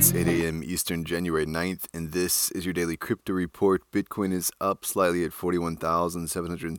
It's 8 a.m. Eastern, January 9th, and this is your daily crypto report. Bitcoin is up slightly at $41,731.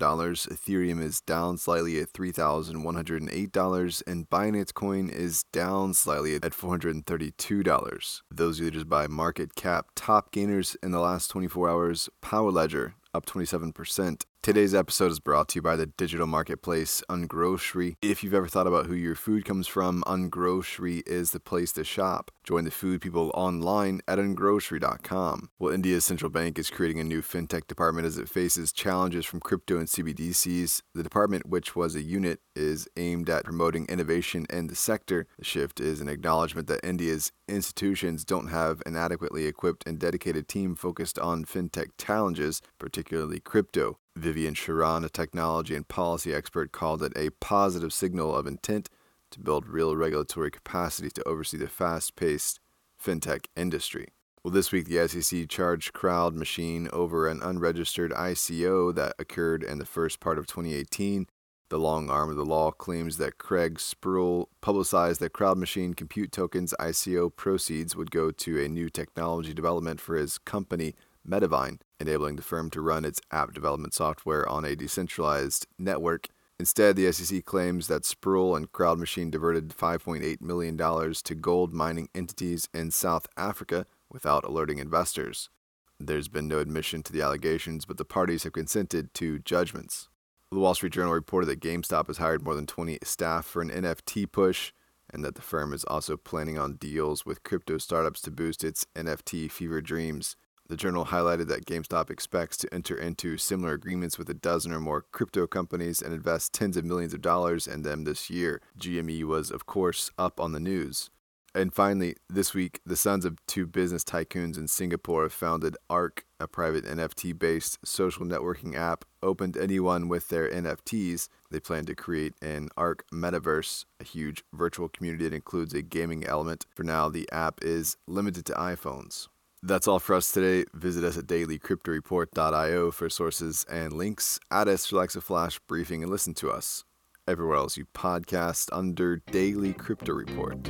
Ethereum is down slightly at $3,108, and Binance Coin is down slightly at $432. Those just by market cap. Top gainers in the last 24 hours Power Ledger up 27%. Today's episode is brought to you by the digital marketplace Ungrocery. If you've ever thought about who your food comes from, Ungrocery is the place to shop. Join the food people online at ungrocery.com. Well, India's central bank is creating a new fintech department as it faces challenges from crypto and CBDCs. The department, which was a unit, is aimed at promoting innovation in the sector. The shift is an acknowledgement that India's institutions don't have an adequately equipped and dedicated team focused on fintech challenges, particularly crypto. Vivian Sharan, a technology and policy expert, called it a positive signal of intent to build real regulatory capacity to oversee the fast paced fintech industry. Well, this week the SEC charged Crowd Machine over an unregistered ICO that occurred in the first part of 2018. The long arm of the law claims that Craig Sproule publicized that Crowd Machine Compute Tokens ICO proceeds would go to a new technology development for his company, Metavine, enabling the firm to run its app development software on a decentralized network. Instead, the SEC claims that Sproule and Crowd Machine diverted $5.8 million to gold mining entities in South Africa without alerting investors. There's been no admission to the allegations, but the parties have consented to judgments. The Wall Street Journal reported that GameStop has hired more than 20 staff for an NFT push, and that the firm is also planning on deals with crypto startups to boost its NFT fever dreams. The journal highlighted that GameStop expects to enter into similar agreements with a dozen or more crypto companies and invest tens of millions of dollars in them this year. GME was, of course, up on the news. And finally, this week, the sons of two business tycoons in Singapore have founded Arc, a private NFT based social networking app open to anyone with their NFTs. They plan to create an Arc metaverse, a huge virtual community that includes a gaming element. For now, the app is limited to iPhones. That's all for us today. Visit us at dailycryptoreport.io for sources and links. Add us for Alexa Flash briefing and listen to us everywhere else you podcast under Daily Crypto Report.